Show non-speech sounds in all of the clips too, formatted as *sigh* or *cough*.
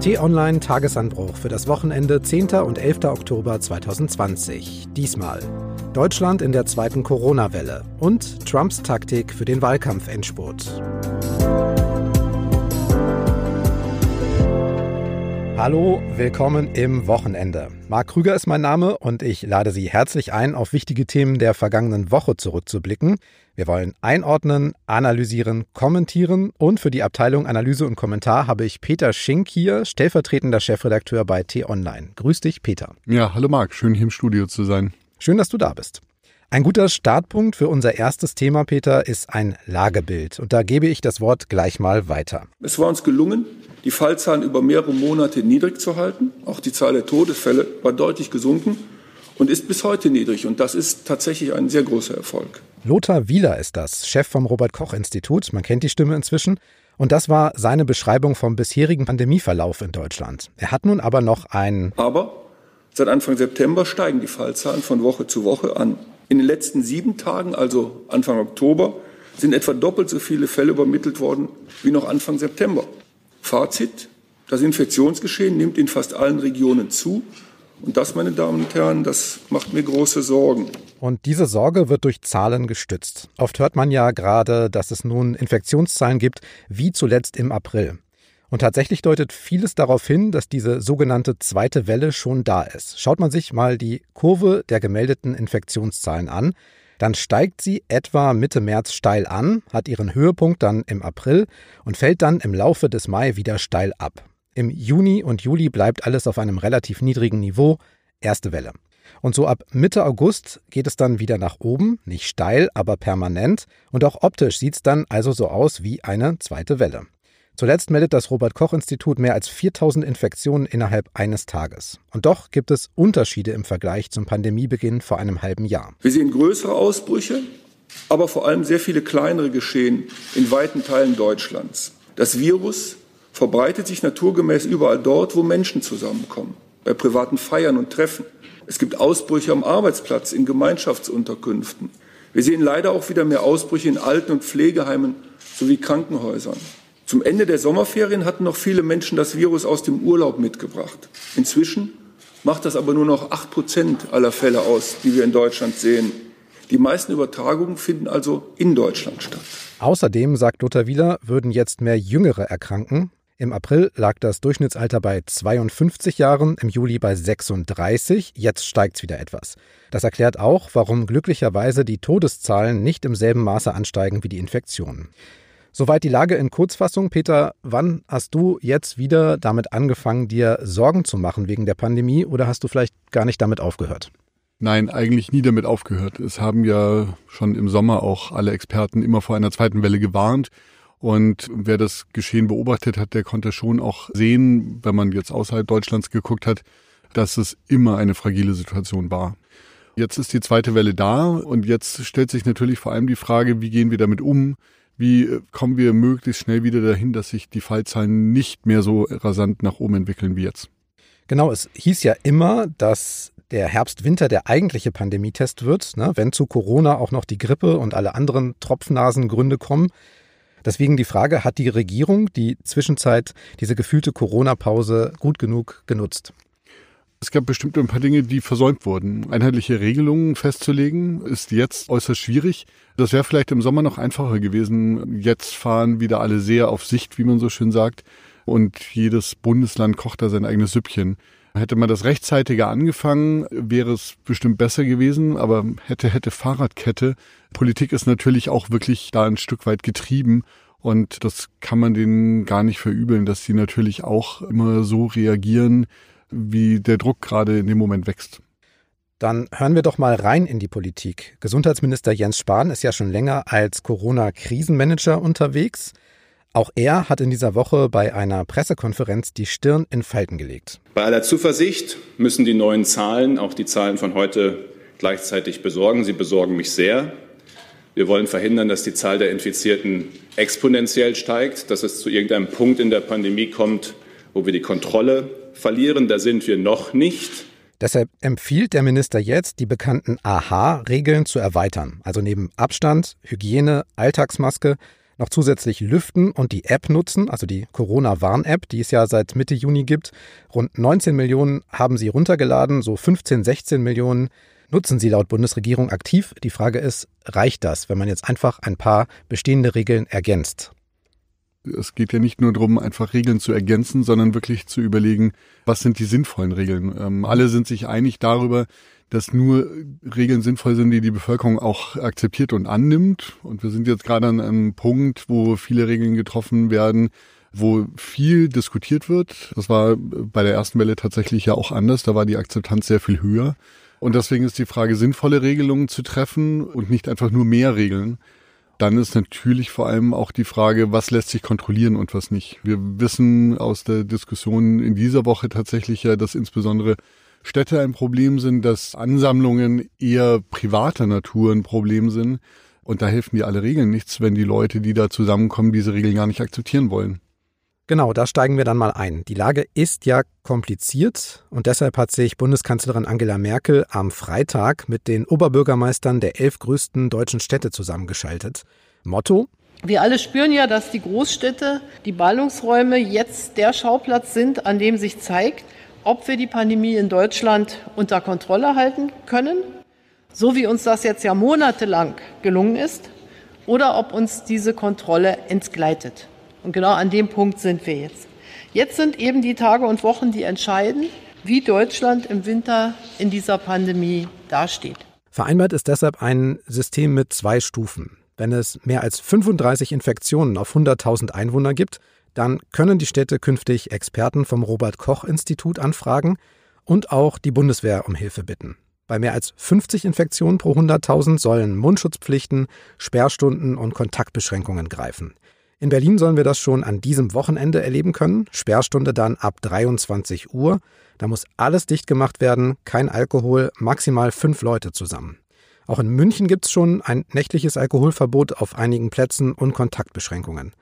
T-Online Tagesanbruch für das Wochenende 10. und 11. Oktober 2020. Diesmal Deutschland in der zweiten Corona-Welle und Trumps Taktik für den Wahlkampf-Endspurt. Hallo, willkommen im Wochenende. Marc Krüger ist mein Name und ich lade Sie herzlich ein, auf wichtige Themen der vergangenen Woche zurückzublicken. Wir wollen einordnen, analysieren, kommentieren und für die Abteilung Analyse und Kommentar habe ich Peter Schink hier, stellvertretender Chefredakteur bei T-Online. Grüß dich, Peter. Ja, hallo Marc, schön hier im Studio zu sein. Schön, dass du da bist. Ein guter Startpunkt für unser erstes Thema, Peter, ist ein Lagebild. Und da gebe ich das Wort gleich mal weiter. Es war uns gelungen, die Fallzahlen über mehrere Monate niedrig zu halten. Auch die Zahl der Todesfälle war deutlich gesunken und ist bis heute niedrig. Und das ist tatsächlich ein sehr großer Erfolg. Lothar Wieler ist das, Chef vom Robert Koch Institut. Man kennt die Stimme inzwischen. Und das war seine Beschreibung vom bisherigen Pandemieverlauf in Deutschland. Er hat nun aber noch ein. Aber seit Anfang September steigen die Fallzahlen von Woche zu Woche an. In den letzten sieben Tagen, also Anfang Oktober, sind etwa doppelt so viele Fälle übermittelt worden wie noch Anfang September. Fazit, das Infektionsgeschehen nimmt in fast allen Regionen zu. Und das, meine Damen und Herren, das macht mir große Sorgen. Und diese Sorge wird durch Zahlen gestützt. Oft hört man ja gerade, dass es nun Infektionszahlen gibt, wie zuletzt im April. Und tatsächlich deutet vieles darauf hin, dass diese sogenannte zweite Welle schon da ist. Schaut man sich mal die Kurve der gemeldeten Infektionszahlen an, dann steigt sie etwa Mitte März steil an, hat ihren Höhepunkt dann im April und fällt dann im Laufe des Mai wieder steil ab. Im Juni und Juli bleibt alles auf einem relativ niedrigen Niveau, erste Welle. Und so ab Mitte August geht es dann wieder nach oben, nicht steil, aber permanent, und auch optisch sieht es dann also so aus wie eine zweite Welle. Zuletzt meldet das Robert Koch Institut mehr als 4000 Infektionen innerhalb eines Tages. Und doch gibt es Unterschiede im Vergleich zum Pandemiebeginn vor einem halben Jahr. Wir sehen größere Ausbrüche, aber vor allem sehr viele kleinere Geschehen in weiten Teilen Deutschlands. Das Virus verbreitet sich naturgemäß überall dort, wo Menschen zusammenkommen, bei privaten Feiern und Treffen. Es gibt Ausbrüche am Arbeitsplatz, in Gemeinschaftsunterkünften. Wir sehen leider auch wieder mehr Ausbrüche in Alten- und Pflegeheimen sowie Krankenhäusern. Zum Ende der Sommerferien hatten noch viele Menschen das Virus aus dem Urlaub mitgebracht. Inzwischen macht das aber nur noch acht Prozent aller Fälle aus, die wir in Deutschland sehen. Die meisten Übertragungen finden also in Deutschland statt. Außerdem, sagt Lothar Wieler, würden jetzt mehr Jüngere erkranken. Im April lag das Durchschnittsalter bei 52 Jahren, im Juli bei 36. Jetzt steigt es wieder etwas. Das erklärt auch, warum glücklicherweise die Todeszahlen nicht im selben Maße ansteigen wie die Infektionen. Soweit die Lage in Kurzfassung. Peter, wann hast du jetzt wieder damit angefangen, dir Sorgen zu machen wegen der Pandemie oder hast du vielleicht gar nicht damit aufgehört? Nein, eigentlich nie damit aufgehört. Es haben ja schon im Sommer auch alle Experten immer vor einer zweiten Welle gewarnt. Und wer das Geschehen beobachtet hat, der konnte schon auch sehen, wenn man jetzt außerhalb Deutschlands geguckt hat, dass es immer eine fragile Situation war. Jetzt ist die zweite Welle da und jetzt stellt sich natürlich vor allem die Frage, wie gehen wir damit um? Wie äh, kommen wir möglichst schnell wieder dahin, dass sich die Fallzahlen nicht mehr so rasant nach oben entwickeln wie jetzt? Genau, es hieß ja immer, dass der Herbst-Winter der eigentliche Pandemietest wird, ne, wenn zu Corona auch noch die Grippe und alle anderen Tropfnasengründe kommen. Deswegen die Frage, hat die Regierung die Zwischenzeit diese gefühlte Corona-Pause gut genug genutzt? Es gab bestimmt ein paar Dinge, die versäumt wurden. Einheitliche Regelungen festzulegen ist jetzt äußerst schwierig. Das wäre vielleicht im Sommer noch einfacher gewesen. Jetzt fahren wieder alle sehr auf Sicht, wie man so schön sagt. Und jedes Bundesland kocht da sein eigenes Süppchen. Hätte man das rechtzeitiger angefangen, wäre es bestimmt besser gewesen, aber hätte, hätte Fahrradkette. Politik ist natürlich auch wirklich da ein Stück weit getrieben und das kann man denen gar nicht verübeln, dass sie natürlich auch immer so reagieren, wie der Druck gerade in dem Moment wächst. Dann hören wir doch mal rein in die Politik. Gesundheitsminister Jens Spahn ist ja schon länger als Corona-Krisenmanager unterwegs. Auch er hat in dieser Woche bei einer Pressekonferenz die Stirn in Falten gelegt. Bei aller Zuversicht müssen die neuen Zahlen, auch die Zahlen von heute, gleichzeitig besorgen. Sie besorgen mich sehr. Wir wollen verhindern, dass die Zahl der Infizierten exponentiell steigt, dass es zu irgendeinem Punkt in der Pandemie kommt, wo wir die Kontrolle verlieren. Da sind wir noch nicht. Deshalb empfiehlt der Minister jetzt, die bekannten AHA-Regeln zu erweitern. Also neben Abstand, Hygiene, Alltagsmaske noch zusätzlich lüften und die App nutzen, also die Corona-Warn-App, die es ja seit Mitte Juni gibt. Rund 19 Millionen haben sie runtergeladen, so 15, 16 Millionen nutzen sie laut Bundesregierung aktiv. Die Frage ist, reicht das, wenn man jetzt einfach ein paar bestehende Regeln ergänzt? Es geht ja nicht nur darum, einfach Regeln zu ergänzen, sondern wirklich zu überlegen, was sind die sinnvollen Regeln. Ähm, alle sind sich einig darüber, dass nur Regeln sinnvoll sind, die die Bevölkerung auch akzeptiert und annimmt. Und wir sind jetzt gerade an einem Punkt, wo viele Regeln getroffen werden, wo viel diskutiert wird. Das war bei der ersten Welle tatsächlich ja auch anders. Da war die Akzeptanz sehr viel höher. Und deswegen ist die Frage, sinnvolle Regelungen zu treffen und nicht einfach nur mehr Regeln. Dann ist natürlich vor allem auch die Frage, was lässt sich kontrollieren und was nicht. Wir wissen aus der Diskussion in dieser Woche tatsächlich ja, dass insbesondere Städte ein Problem sind, dass Ansammlungen eher privater Natur ein Problem sind. Und da helfen dir alle Regeln nichts, wenn die Leute, die da zusammenkommen, diese Regeln gar nicht akzeptieren wollen. Genau, da steigen wir dann mal ein. Die Lage ist ja kompliziert und deshalb hat sich Bundeskanzlerin Angela Merkel am Freitag mit den Oberbürgermeistern der elf größten deutschen Städte zusammengeschaltet. Motto? Wir alle spüren ja, dass die Großstädte, die Ballungsräume jetzt der Schauplatz sind, an dem sich zeigt, ob wir die Pandemie in Deutschland unter Kontrolle halten können, so wie uns das jetzt ja monatelang gelungen ist, oder ob uns diese Kontrolle entgleitet. Und genau an dem Punkt sind wir jetzt. Jetzt sind eben die Tage und Wochen, die entscheiden, wie Deutschland im Winter in dieser Pandemie dasteht. Vereinbart ist deshalb ein System mit zwei Stufen. Wenn es mehr als 35 Infektionen auf 100.000 Einwohner gibt, dann können die Städte künftig Experten vom Robert Koch Institut anfragen und auch die Bundeswehr um Hilfe bitten. Bei mehr als 50 Infektionen pro 100.000 sollen Mundschutzpflichten, Sperrstunden und Kontaktbeschränkungen greifen. In Berlin sollen wir das schon an diesem Wochenende erleben können. Sperrstunde dann ab 23 Uhr. Da muss alles dicht gemacht werden, kein Alkohol, maximal fünf Leute zusammen. Auch in München gibt es schon ein nächtliches Alkoholverbot auf einigen Plätzen und Kontaktbeschränkungen.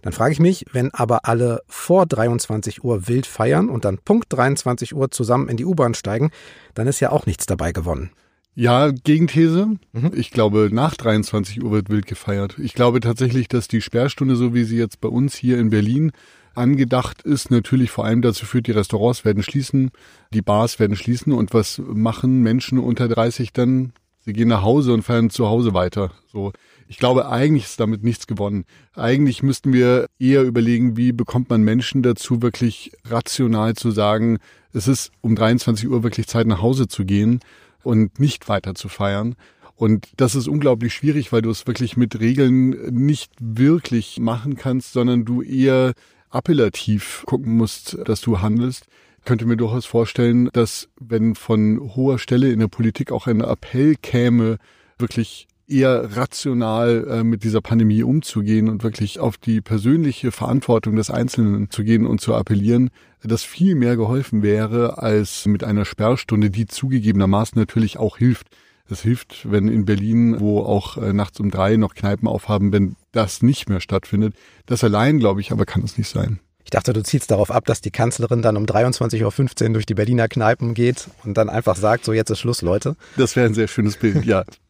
Dann frage ich mich, wenn aber alle vor 23 Uhr wild feiern und dann Punkt 23 Uhr zusammen in die U-Bahn steigen, dann ist ja auch nichts dabei gewonnen. Ja, Gegenthese. Mhm. Ich glaube, nach 23 Uhr wird wild gefeiert. Ich glaube tatsächlich, dass die Sperrstunde, so wie sie jetzt bei uns hier in Berlin angedacht ist, natürlich vor allem dazu führt, die Restaurants werden schließen, die Bars werden schließen und was machen Menschen unter 30 dann? Sie gehen nach Hause und feiern zu Hause weiter. So. Ich glaube, eigentlich ist damit nichts gewonnen. Eigentlich müssten wir eher überlegen, wie bekommt man Menschen dazu, wirklich rational zu sagen, es ist um 23 Uhr wirklich Zeit nach Hause zu gehen und nicht weiter zu feiern. Und das ist unglaublich schwierig, weil du es wirklich mit Regeln nicht wirklich machen kannst, sondern du eher appellativ gucken musst, dass du handelst. Ich könnte mir durchaus vorstellen, dass wenn von hoher Stelle in der Politik auch ein Appell käme, wirklich eher rational äh, mit dieser Pandemie umzugehen und wirklich auf die persönliche Verantwortung des Einzelnen zu gehen und zu appellieren, dass viel mehr geholfen wäre als mit einer Sperrstunde, die zugegebenermaßen natürlich auch hilft. Es hilft, wenn in Berlin, wo auch äh, nachts um drei noch Kneipen aufhaben, wenn das nicht mehr stattfindet. Das allein, glaube ich, aber kann es nicht sein. Ich dachte, du ziehst darauf ab, dass die Kanzlerin dann um 23.15 Uhr durch die Berliner Kneipen geht und dann einfach sagt, so jetzt ist Schluss, Leute. Das wäre ein sehr schönes Bild, ja. *laughs*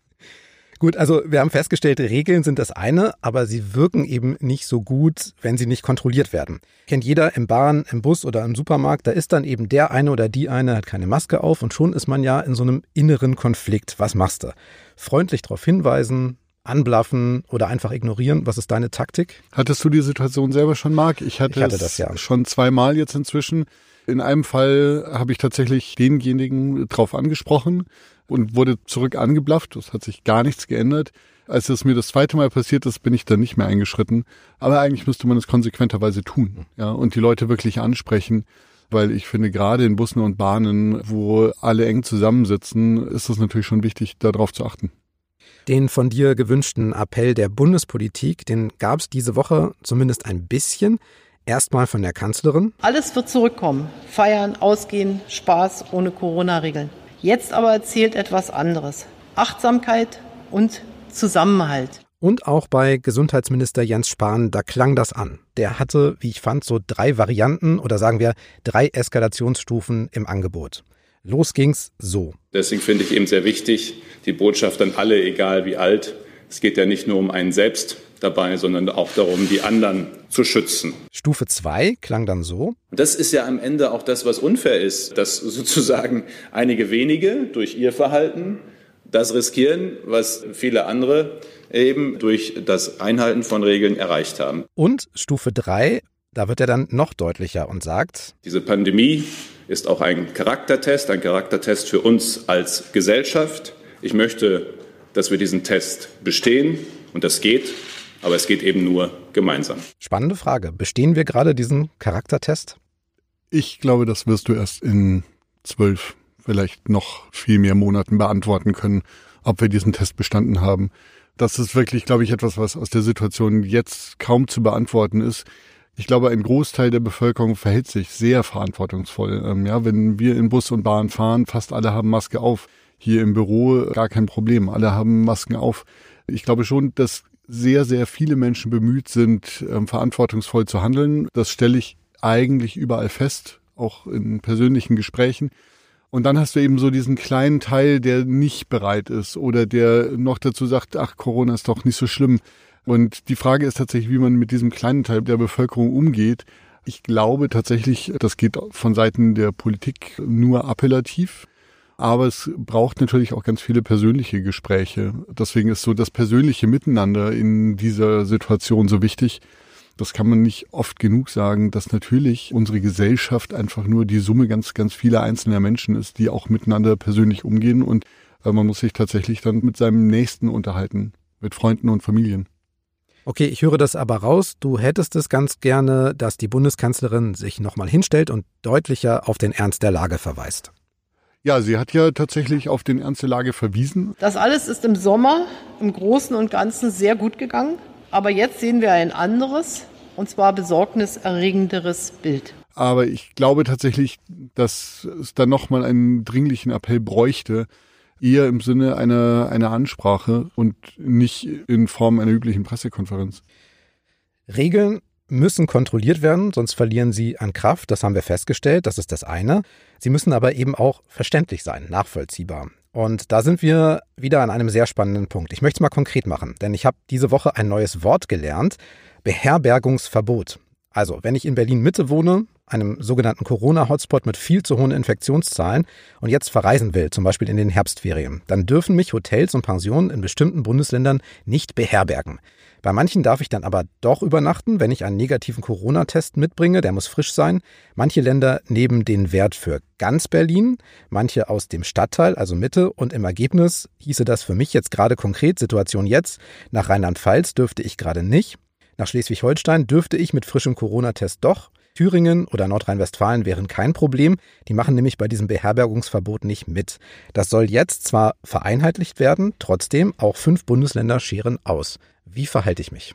Gut, also wir haben festgestellt, Regeln sind das eine, aber sie wirken eben nicht so gut, wenn sie nicht kontrolliert werden. Kennt jeder im Bahn, im Bus oder im Supermarkt, da ist dann eben der eine oder die eine, hat keine Maske auf und schon ist man ja in so einem inneren Konflikt. Was machst du? Freundlich darauf hinweisen, anblaffen oder einfach ignorieren? Was ist deine Taktik? Hattest du die Situation selber schon, Marc? Ich hatte, ich hatte das ja. schon zweimal jetzt inzwischen. In einem Fall habe ich tatsächlich denjenigen drauf angesprochen und wurde zurück angeblafft. Es hat sich gar nichts geändert. Als es mir das zweite Mal passiert ist, bin ich dann nicht mehr eingeschritten. Aber eigentlich müsste man es konsequenterweise tun, ja, und die Leute wirklich ansprechen. Weil ich finde, gerade in Bussen und Bahnen, wo alle eng zusammensitzen, ist es natürlich schon wichtig, darauf zu achten. Den von dir gewünschten Appell der Bundespolitik, den gab es diese Woche zumindest ein bisschen. Erstmal von der Kanzlerin. Alles wird zurückkommen. Feiern, Ausgehen, Spaß ohne Corona-Regeln. Jetzt aber erzählt etwas anderes. Achtsamkeit und Zusammenhalt. Und auch bei Gesundheitsminister Jens Spahn, da klang das an. Der hatte, wie ich fand, so drei Varianten oder sagen wir drei Eskalationsstufen im Angebot. Los ging's so. Deswegen finde ich eben sehr wichtig, die Botschaft an alle, egal wie alt. Es geht ja nicht nur um einen selbst, dabei, sondern auch darum, die anderen zu schützen. Stufe 2 klang dann so. Das ist ja am Ende auch das, was unfair ist, dass *laughs* sozusagen einige wenige durch ihr Verhalten das riskieren, was viele andere eben durch das Einhalten von Regeln erreicht haben. Und Stufe 3, da wird er dann noch deutlicher und sagt, diese Pandemie ist auch ein Charaktertest, ein Charaktertest für uns als Gesellschaft. Ich möchte, dass wir diesen Test bestehen und das geht, aber es geht eben nur gemeinsam. Spannende Frage. Bestehen wir gerade diesen Charaktertest? Ich glaube, das wirst du erst in zwölf, vielleicht noch viel mehr Monaten beantworten können, ob wir diesen Test bestanden haben. Das ist wirklich, glaube ich, etwas, was aus der Situation jetzt kaum zu beantworten ist. Ich glaube, ein Großteil der Bevölkerung verhält sich sehr verantwortungsvoll. Ähm, ja, wenn wir in Bus und Bahn fahren, fast alle haben Maske auf. Hier im Büro gar kein Problem. Alle haben Masken auf. Ich glaube schon, dass sehr, sehr viele Menschen bemüht sind, ähm, verantwortungsvoll zu handeln. Das stelle ich eigentlich überall fest, auch in persönlichen Gesprächen. Und dann hast du eben so diesen kleinen Teil, der nicht bereit ist oder der noch dazu sagt, ach, Corona ist doch nicht so schlimm. Und die Frage ist tatsächlich, wie man mit diesem kleinen Teil der Bevölkerung umgeht. Ich glaube tatsächlich, das geht von Seiten der Politik nur appellativ. Aber es braucht natürlich auch ganz viele persönliche Gespräche. Deswegen ist so das persönliche Miteinander in dieser Situation so wichtig. Das kann man nicht oft genug sagen, dass natürlich unsere Gesellschaft einfach nur die Summe ganz, ganz vieler einzelner Menschen ist, die auch miteinander persönlich umgehen und äh, man muss sich tatsächlich dann mit seinem Nächsten unterhalten, mit Freunden und Familien. Okay, ich höre das aber raus. Du hättest es ganz gerne, dass die Bundeskanzlerin sich nochmal hinstellt und deutlicher auf den Ernst der Lage verweist. Ja, sie hat ja tatsächlich auf den Ernst der Lage verwiesen. Das alles ist im Sommer im Großen und Ganzen sehr gut gegangen. Aber jetzt sehen wir ein anderes, und zwar besorgniserregenderes Bild. Aber ich glaube tatsächlich, dass es da nochmal einen dringlichen Appell bräuchte, eher im Sinne einer, einer Ansprache und nicht in Form einer üblichen Pressekonferenz. Regeln müssen kontrolliert werden, sonst verlieren sie an Kraft. Das haben wir festgestellt. Das ist das eine. Sie müssen aber eben auch verständlich sein, nachvollziehbar. Und da sind wir wieder an einem sehr spannenden Punkt. Ich möchte es mal konkret machen, denn ich habe diese Woche ein neues Wort gelernt. Beherbergungsverbot. Also, wenn ich in Berlin Mitte wohne, einem sogenannten Corona-Hotspot mit viel zu hohen Infektionszahlen und jetzt verreisen will, zum Beispiel in den Herbstferien, dann dürfen mich Hotels und Pensionen in bestimmten Bundesländern nicht beherbergen. Bei manchen darf ich dann aber doch übernachten, wenn ich einen negativen Corona-Test mitbringe, der muss frisch sein. Manche Länder nehmen den Wert für ganz Berlin, manche aus dem Stadtteil, also Mitte, und im Ergebnis hieße das für mich jetzt gerade konkret, Situation jetzt, nach Rheinland-Pfalz dürfte ich gerade nicht. Nach Schleswig-Holstein dürfte ich mit frischem Corona-Test doch. Thüringen oder Nordrhein-Westfalen wären kein Problem. Die machen nämlich bei diesem Beherbergungsverbot nicht mit. Das soll jetzt zwar vereinheitlicht werden, trotzdem auch fünf Bundesländer scheren aus. Wie verhalte ich mich?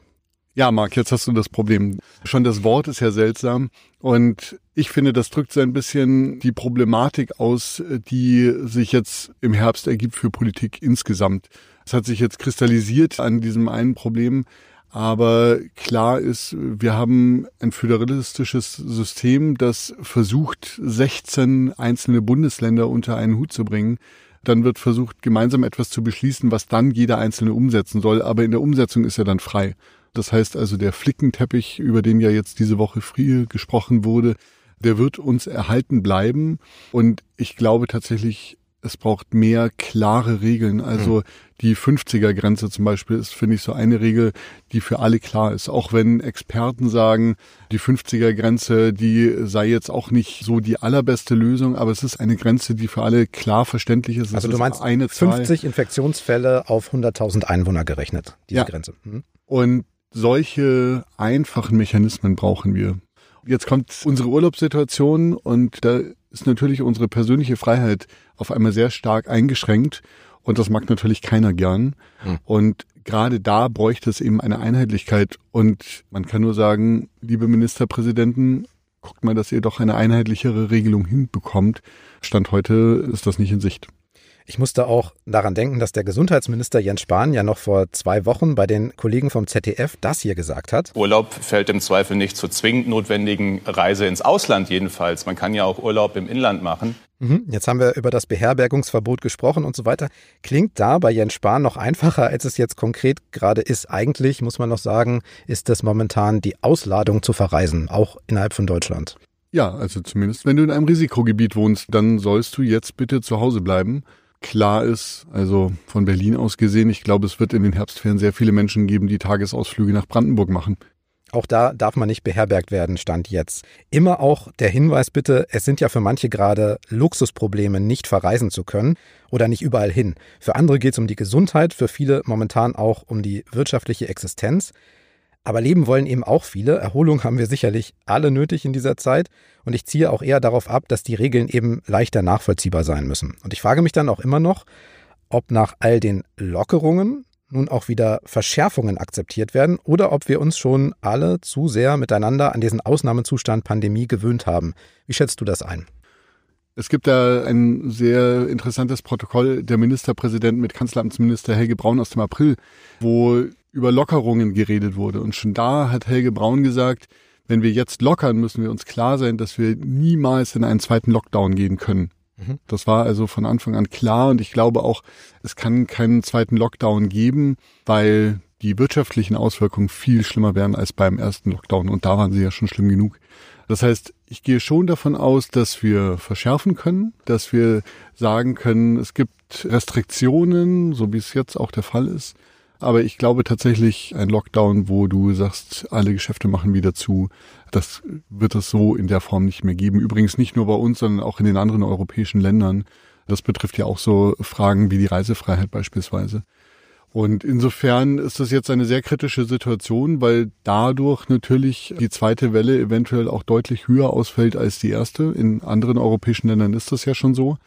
Ja, Marc, jetzt hast du das Problem. Schon das Wort ist ja seltsam. Und ich finde, das drückt so ein bisschen die Problematik aus, die sich jetzt im Herbst ergibt für Politik insgesamt. Es hat sich jetzt kristallisiert an diesem einen Problem. Aber klar ist, wir haben ein föderalistisches System, das versucht, 16 einzelne Bundesländer unter einen Hut zu bringen. Dann wird versucht, gemeinsam etwas zu beschließen, was dann jeder Einzelne umsetzen soll. Aber in der Umsetzung ist er dann frei. Das heißt also, der Flickenteppich, über den ja jetzt diese Woche früh gesprochen wurde, der wird uns erhalten bleiben. Und ich glaube tatsächlich, es braucht mehr klare Regeln. Also mhm. die 50er-Grenze zum Beispiel ist, finde ich, so eine Regel, die für alle klar ist. Auch wenn Experten sagen, die 50er-Grenze, die sei jetzt auch nicht so die allerbeste Lösung, aber es ist eine Grenze, die für alle klar verständlich ist. Also es du meinst eine 50 Zahl. Infektionsfälle auf 100.000 Einwohner gerechnet, diese ja. Grenze. Mhm. Und solche einfachen Mechanismen brauchen wir. Jetzt kommt unsere Urlaubssituation und da ist natürlich unsere persönliche Freiheit auf einmal sehr stark eingeschränkt und das mag natürlich keiner gern. Mhm. Und gerade da bräuchte es eben eine Einheitlichkeit und man kann nur sagen, liebe Ministerpräsidenten, guckt mal, dass ihr doch eine einheitlichere Regelung hinbekommt. Stand heute ist das nicht in Sicht. Ich musste auch daran denken, dass der Gesundheitsminister Jens Spahn ja noch vor zwei Wochen bei den Kollegen vom ZDF das hier gesagt hat. Urlaub fällt im Zweifel nicht zur zwingend notwendigen Reise ins Ausland jedenfalls. Man kann ja auch Urlaub im Inland machen. Mhm, jetzt haben wir über das Beherbergungsverbot gesprochen und so weiter. Klingt da bei Jens Spahn noch einfacher, als es jetzt konkret gerade ist. Eigentlich, muss man noch sagen, ist das momentan die Ausladung zu verreisen, auch innerhalb von Deutschland. Ja, also zumindest wenn du in einem Risikogebiet wohnst, dann sollst du jetzt bitte zu Hause bleiben klar ist, also von Berlin aus gesehen, ich glaube, es wird in den Herbstferien sehr viele Menschen geben, die Tagesausflüge nach Brandenburg machen. Auch da darf man nicht beherbergt werden, stand jetzt. Immer auch der Hinweis bitte, es sind ja für manche gerade Luxusprobleme, nicht verreisen zu können oder nicht überall hin. Für andere geht es um die Gesundheit, für viele momentan auch um die wirtschaftliche Existenz. Aber leben wollen eben auch viele. Erholung haben wir sicherlich alle nötig in dieser Zeit. Und ich ziehe auch eher darauf ab, dass die Regeln eben leichter nachvollziehbar sein müssen. Und ich frage mich dann auch immer noch, ob nach all den Lockerungen nun auch wieder Verschärfungen akzeptiert werden oder ob wir uns schon alle zu sehr miteinander an diesen Ausnahmezustand Pandemie gewöhnt haben. Wie schätzt du das ein? Es gibt da ein sehr interessantes Protokoll der Ministerpräsident mit Kanzleramtsminister Helge Braun aus dem April, wo über Lockerungen geredet wurde. Und schon da hat Helge Braun gesagt, wenn wir jetzt lockern, müssen wir uns klar sein, dass wir niemals in einen zweiten Lockdown gehen können. Mhm. Das war also von Anfang an klar und ich glaube auch, es kann keinen zweiten Lockdown geben, weil die wirtschaftlichen Auswirkungen viel schlimmer wären als beim ersten Lockdown und da waren sie ja schon schlimm genug. Das heißt, ich gehe schon davon aus, dass wir verschärfen können, dass wir sagen können, es gibt Restriktionen, so wie es jetzt auch der Fall ist. Aber ich glaube tatsächlich, ein Lockdown, wo du sagst, alle Geschäfte machen wieder zu, das wird es so in der Form nicht mehr geben. Übrigens nicht nur bei uns, sondern auch in den anderen europäischen Ländern. Das betrifft ja auch so Fragen wie die Reisefreiheit beispielsweise. Und insofern ist das jetzt eine sehr kritische Situation, weil dadurch natürlich die zweite Welle eventuell auch deutlich höher ausfällt als die erste. In anderen europäischen Ländern ist das ja schon so.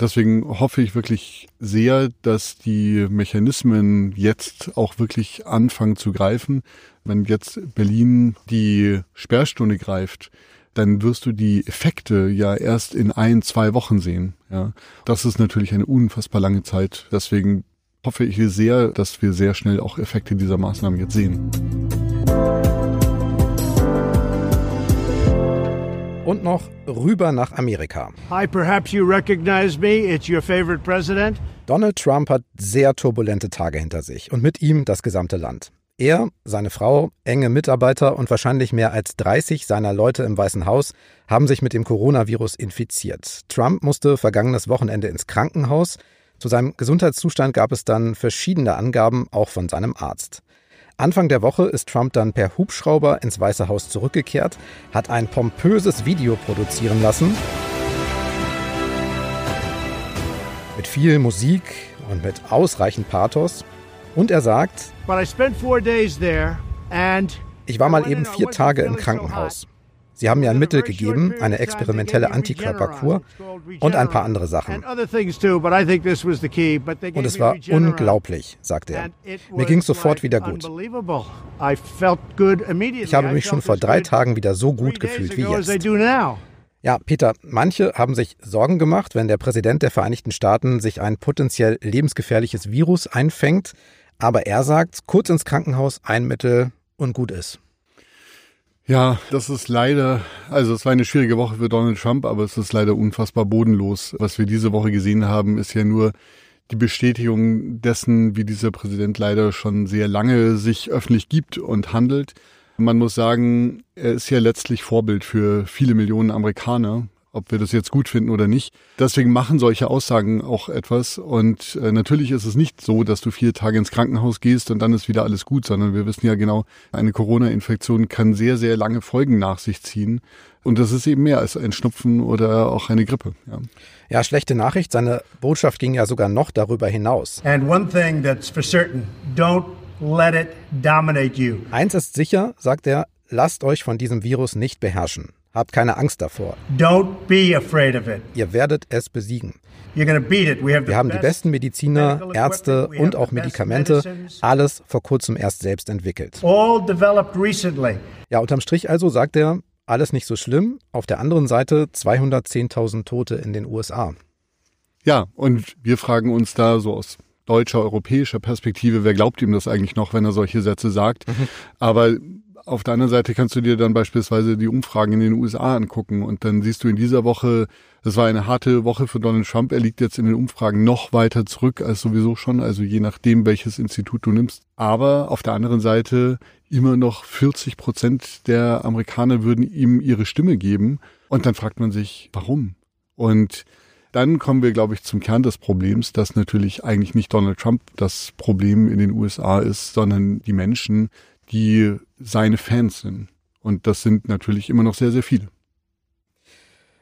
Deswegen hoffe ich wirklich sehr, dass die Mechanismen jetzt auch wirklich anfangen zu greifen. Wenn jetzt Berlin die Sperrstunde greift, dann wirst du die Effekte ja erst in ein, zwei Wochen sehen. Ja, das ist natürlich eine unfassbar lange Zeit. Deswegen hoffe ich sehr, dass wir sehr schnell auch Effekte dieser Maßnahmen jetzt sehen. Und noch rüber nach Amerika. Hi, perhaps you recognize me. It's your favorite president. Donald Trump hat sehr turbulente Tage hinter sich und mit ihm das gesamte Land. Er, seine Frau, enge Mitarbeiter und wahrscheinlich mehr als 30 seiner Leute im Weißen Haus haben sich mit dem Coronavirus infiziert. Trump musste vergangenes Wochenende ins Krankenhaus. Zu seinem Gesundheitszustand gab es dann verschiedene Angaben, auch von seinem Arzt. Anfang der Woche ist Trump dann per Hubschrauber ins Weiße Haus zurückgekehrt, hat ein pompöses Video produzieren lassen. Mit viel Musik und mit ausreichend Pathos. Und er sagt, ich war mal eben vier Tage im Krankenhaus. Sie haben mir ein Mittel gegeben, eine experimentelle Antikörperkur und ein paar andere Sachen. Und es war unglaublich, sagte er. Mir ging es sofort wieder gut. Ich habe mich schon vor drei Tagen wieder so gut gefühlt wie jetzt. Ja, Peter, manche haben sich Sorgen gemacht, wenn der Präsident der Vereinigten Staaten sich ein potenziell lebensgefährliches Virus einfängt. Aber er sagt, kurz ins Krankenhaus, ein Mittel und gut ist. Ja, das ist leider, also es war eine schwierige Woche für Donald Trump, aber es ist leider unfassbar bodenlos. Was wir diese Woche gesehen haben, ist ja nur die Bestätigung dessen, wie dieser Präsident leider schon sehr lange sich öffentlich gibt und handelt. Man muss sagen, er ist ja letztlich Vorbild für viele Millionen Amerikaner ob wir das jetzt gut finden oder nicht. Deswegen machen solche Aussagen auch etwas. Und äh, natürlich ist es nicht so, dass du vier Tage ins Krankenhaus gehst und dann ist wieder alles gut, sondern wir wissen ja genau, eine Corona-Infektion kann sehr, sehr lange Folgen nach sich ziehen. Und das ist eben mehr als ein Schnupfen oder auch eine Grippe. Ja. ja, schlechte Nachricht. Seine Botschaft ging ja sogar noch darüber hinaus. And one thing that's for certain, don't let it dominate you. Eins ist sicher, sagt er, lasst euch von diesem Virus nicht beherrschen. Habt keine Angst davor. Don't be afraid of it. Ihr werdet es besiegen. Wir haben die besten Mediziner, Ärzte und auch Medikamente, alles vor kurzem erst selbst entwickelt. Ja, unterm Strich also sagt er, alles nicht so schlimm. Auf der anderen Seite 210.000 Tote in den USA. Ja, und wir fragen uns da so aus deutscher, europäischer Perspektive, wer glaubt ihm das eigentlich noch, wenn er solche Sätze sagt? Mhm. Aber auf der anderen Seite kannst du dir dann beispielsweise die Umfragen in den USA angucken und dann siehst du in dieser Woche, das war eine harte Woche für Donald Trump, er liegt jetzt in den Umfragen noch weiter zurück als sowieso schon, also je nachdem, welches Institut du nimmst. Aber auf der anderen Seite immer noch 40 Prozent der Amerikaner würden ihm ihre Stimme geben und dann fragt man sich, warum? Und dann kommen wir, glaube ich, zum Kern des Problems, dass natürlich eigentlich nicht Donald Trump das Problem in den USA ist, sondern die Menschen, die seine Fans sind. Und das sind natürlich immer noch sehr, sehr viele.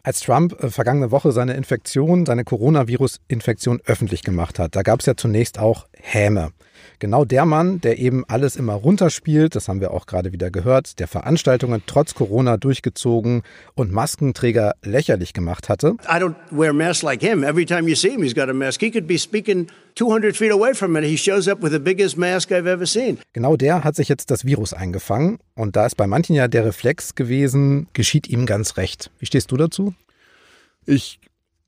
Als Trump äh, vergangene Woche seine Infektion, seine Coronavirus-Infektion öffentlich gemacht hat, da gab es ja zunächst auch Häme. Genau der Mann, der eben alles immer runterspielt, das haben wir auch gerade wieder gehört, der Veranstaltungen trotz Corona durchgezogen und Maskenträger lächerlich gemacht hatte. I don't wear masks like him. Every time you see him, he's got a mask. He could be speaking 200 feet away from me. He shows up with the biggest mask I've ever seen. Genau der hat sich jetzt das Virus eingefangen und da ist bei manchen ja der Reflex gewesen, geschieht ihm ganz recht. Wie stehst du dazu? Ich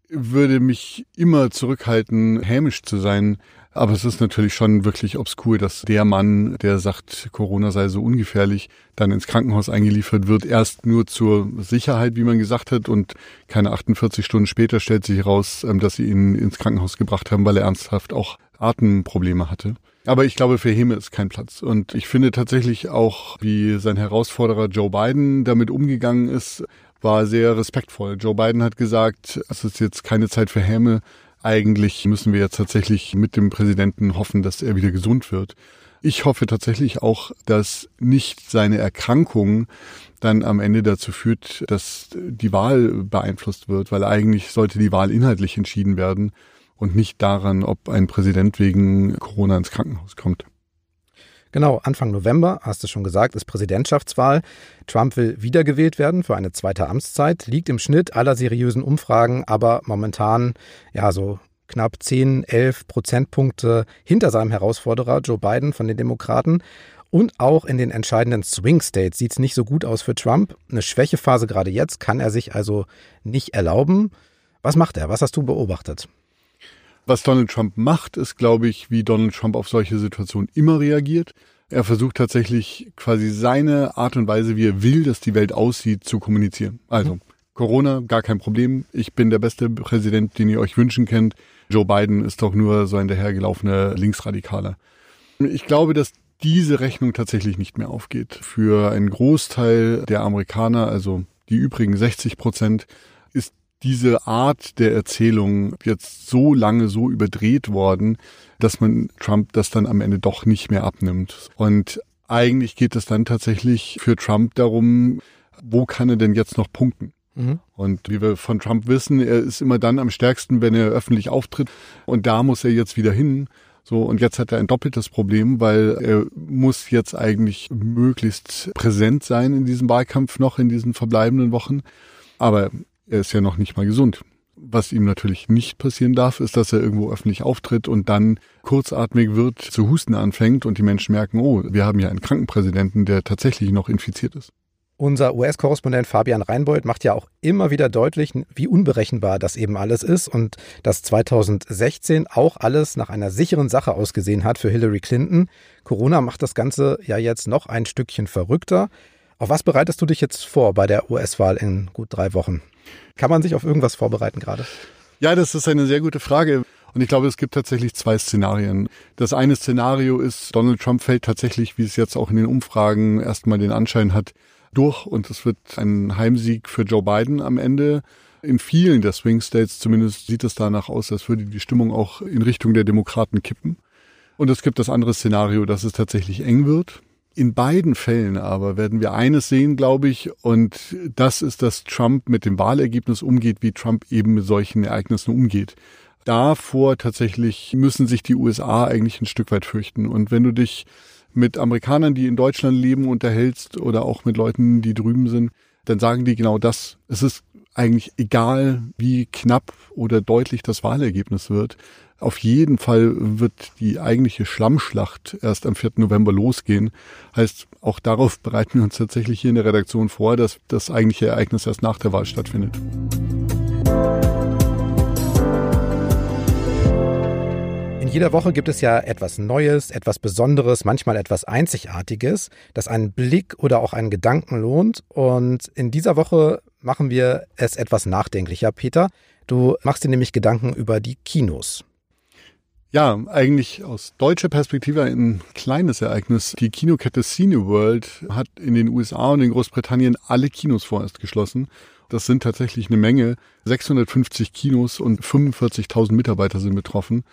würde mich immer zurückhalten, hämisch zu sein. Aber es ist natürlich schon wirklich obskur, dass der Mann, der sagt, Corona sei so ungefährlich, dann ins Krankenhaus eingeliefert wird, erst nur zur Sicherheit, wie man gesagt hat, und keine 48 Stunden später stellt sich heraus, ähm, dass sie ihn ins Krankenhaus gebracht haben, weil er ernsthaft auch Atemprobleme hatte. Aber ich glaube, für Heme ist kein Platz. Und ich finde tatsächlich auch, wie sein Herausforderer Joe Biden damit umgegangen ist, war sehr respektvoll. Joe Biden hat gesagt, es ist jetzt keine Zeit für Häme, eigentlich müssen wir jetzt tatsächlich mit dem Präsidenten hoffen, dass er wieder gesund wird. Ich hoffe tatsächlich auch, dass nicht seine Erkrankung dann am Ende dazu führt, dass die Wahl beeinflusst wird, weil eigentlich sollte die Wahl inhaltlich entschieden werden und nicht daran, ob ein Präsident wegen Corona ins Krankenhaus kommt. Genau, Anfang November, hast du schon gesagt, ist Präsidentschaftswahl. Trump will wiedergewählt werden für eine zweite Amtszeit, liegt im Schnitt aller seriösen Umfragen, aber momentan ja so knapp 10, 11 Prozentpunkte hinter seinem Herausforderer Joe Biden von den Demokraten. Und auch in den entscheidenden Swing States sieht es nicht so gut aus für Trump. Eine Schwächephase gerade jetzt kann er sich also nicht erlauben. Was macht er? Was hast du beobachtet? Was Donald Trump macht, ist, glaube ich, wie Donald Trump auf solche Situationen immer reagiert. Er versucht tatsächlich quasi seine Art und Weise, wie er will, dass die Welt aussieht, zu kommunizieren. Also, Corona, gar kein Problem. Ich bin der beste Präsident, den ihr euch wünschen könnt. Joe Biden ist doch nur so ein dahergelaufener Linksradikaler. Ich glaube, dass diese Rechnung tatsächlich nicht mehr aufgeht. Für einen Großteil der Amerikaner, also die übrigen 60 Prozent, ist diese Art der Erzählung jetzt so lange so überdreht worden, dass man Trump das dann am Ende doch nicht mehr abnimmt. Und eigentlich geht es dann tatsächlich für Trump darum, wo kann er denn jetzt noch punkten? Mhm. Und wie wir von Trump wissen, er ist immer dann am stärksten, wenn er öffentlich auftritt. Und da muss er jetzt wieder hin. So, und jetzt hat er ein doppeltes Problem, weil er muss jetzt eigentlich möglichst präsent sein in diesem Wahlkampf noch in diesen verbleibenden Wochen. Aber er ist ja noch nicht mal gesund. Was ihm natürlich nicht passieren darf, ist, dass er irgendwo öffentlich auftritt und dann kurzatmig wird, zu husten anfängt und die Menschen merken, oh, wir haben ja einen Krankenpräsidenten, der tatsächlich noch infiziert ist. Unser US-Korrespondent Fabian Reinbold macht ja auch immer wieder deutlich, wie unberechenbar das eben alles ist und dass 2016 auch alles nach einer sicheren Sache ausgesehen hat für Hillary Clinton. Corona macht das Ganze ja jetzt noch ein Stückchen verrückter. Auf was bereitest du dich jetzt vor bei der US-Wahl in gut drei Wochen? Kann man sich auf irgendwas vorbereiten gerade? Ja, das ist eine sehr gute Frage. Und ich glaube, es gibt tatsächlich zwei Szenarien. Das eine Szenario ist, Donald Trump fällt tatsächlich, wie es jetzt auch in den Umfragen erstmal den Anschein hat, durch und es wird ein Heimsieg für Joe Biden am Ende. In vielen der Swing States zumindest sieht es danach aus, als würde die Stimmung auch in Richtung der Demokraten kippen. Und es gibt das andere Szenario, dass es tatsächlich eng wird. In beiden Fällen aber werden wir eines sehen, glaube ich, und das ist, dass Trump mit dem Wahlergebnis umgeht, wie Trump eben mit solchen Ereignissen umgeht. Davor tatsächlich müssen sich die USA eigentlich ein Stück weit fürchten. Und wenn du dich mit Amerikanern, die in Deutschland leben, unterhältst oder auch mit Leuten, die drüben sind, dann sagen die genau das. Es ist eigentlich egal, wie knapp oder deutlich das Wahlergebnis wird. Auf jeden Fall wird die eigentliche Schlammschlacht erst am 4. November losgehen. Heißt, auch darauf bereiten wir uns tatsächlich hier in der Redaktion vor, dass das eigentliche Ereignis erst nach der Wahl stattfindet. jeder Woche gibt es ja etwas Neues, etwas Besonderes, manchmal etwas Einzigartiges, das einen Blick oder auch einen Gedanken lohnt. Und in dieser Woche machen wir es etwas nachdenklicher, Peter. Du machst dir nämlich Gedanken über die Kinos. Ja, eigentlich aus deutscher Perspektive ein kleines Ereignis. Die Kinokette Cineworld hat in den USA und in Großbritannien alle Kinos vorerst geschlossen. Das sind tatsächlich eine Menge. 650 Kinos und 45.000 Mitarbeiter sind betroffen.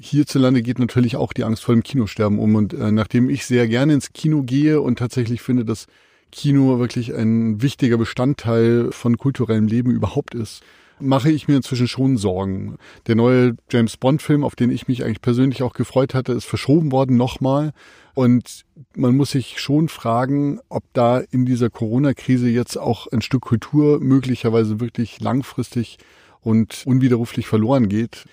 Hierzulande geht natürlich auch die Angst vor dem Kinosterben um. Und äh, nachdem ich sehr gerne ins Kino gehe und tatsächlich finde, dass Kino wirklich ein wichtiger Bestandteil von kulturellem Leben überhaupt ist, mache ich mir inzwischen schon Sorgen. Der neue James Bond-Film, auf den ich mich eigentlich persönlich auch gefreut hatte, ist verschoben worden nochmal. Und man muss sich schon fragen, ob da in dieser Corona-Krise jetzt auch ein Stück Kultur möglicherweise wirklich langfristig und unwiderruflich verloren geht.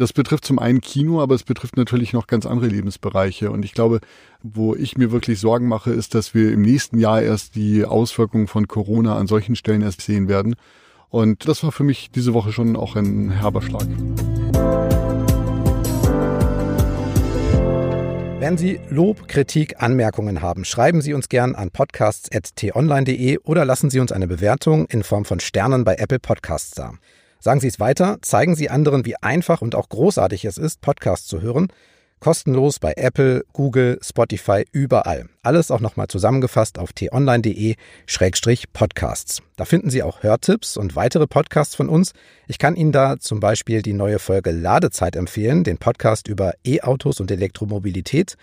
Das betrifft zum einen Kino, aber es betrifft natürlich noch ganz andere Lebensbereiche. Und ich glaube, wo ich mir wirklich Sorgen mache, ist, dass wir im nächsten Jahr erst die Auswirkungen von Corona an solchen Stellen erst sehen werden. Und das war für mich diese Woche schon auch ein herber Schlag. Wenn Sie Lob, Kritik, Anmerkungen haben, schreiben Sie uns gern an podcasts.tonline.de oder lassen Sie uns eine Bewertung in Form von Sternen bei Apple Podcasts da. Sagen Sie es weiter, zeigen Sie anderen, wie einfach und auch großartig es ist, Podcasts zu hören Kostenlos bei Apple, Google, Spotify, überall. Alles auch nochmal zusammengefasst auf t-online.de-podcasts. Da finden Sie auch Hörtipps und weitere Podcasts von uns. Ich kann Ihnen da zum Beispiel die neue Folge Ladezeit empfehlen, den Podcast über E-Autos und Elektromobilität.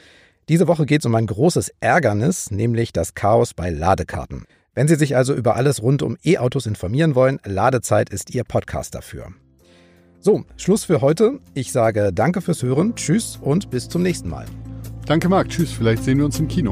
Diese Woche geht es um ein großes Ärgernis, nämlich das Chaos bei Ladekarten. Wenn Sie sich also über alles rund um E-Autos informieren wollen, Ladezeit ist Ihr Podcast dafür. So, Schluss für heute. Ich sage danke fürs Hören, tschüss und bis zum nächsten Mal. Danke, Marc. Tschüss. Vielleicht sehen wir uns im Kino.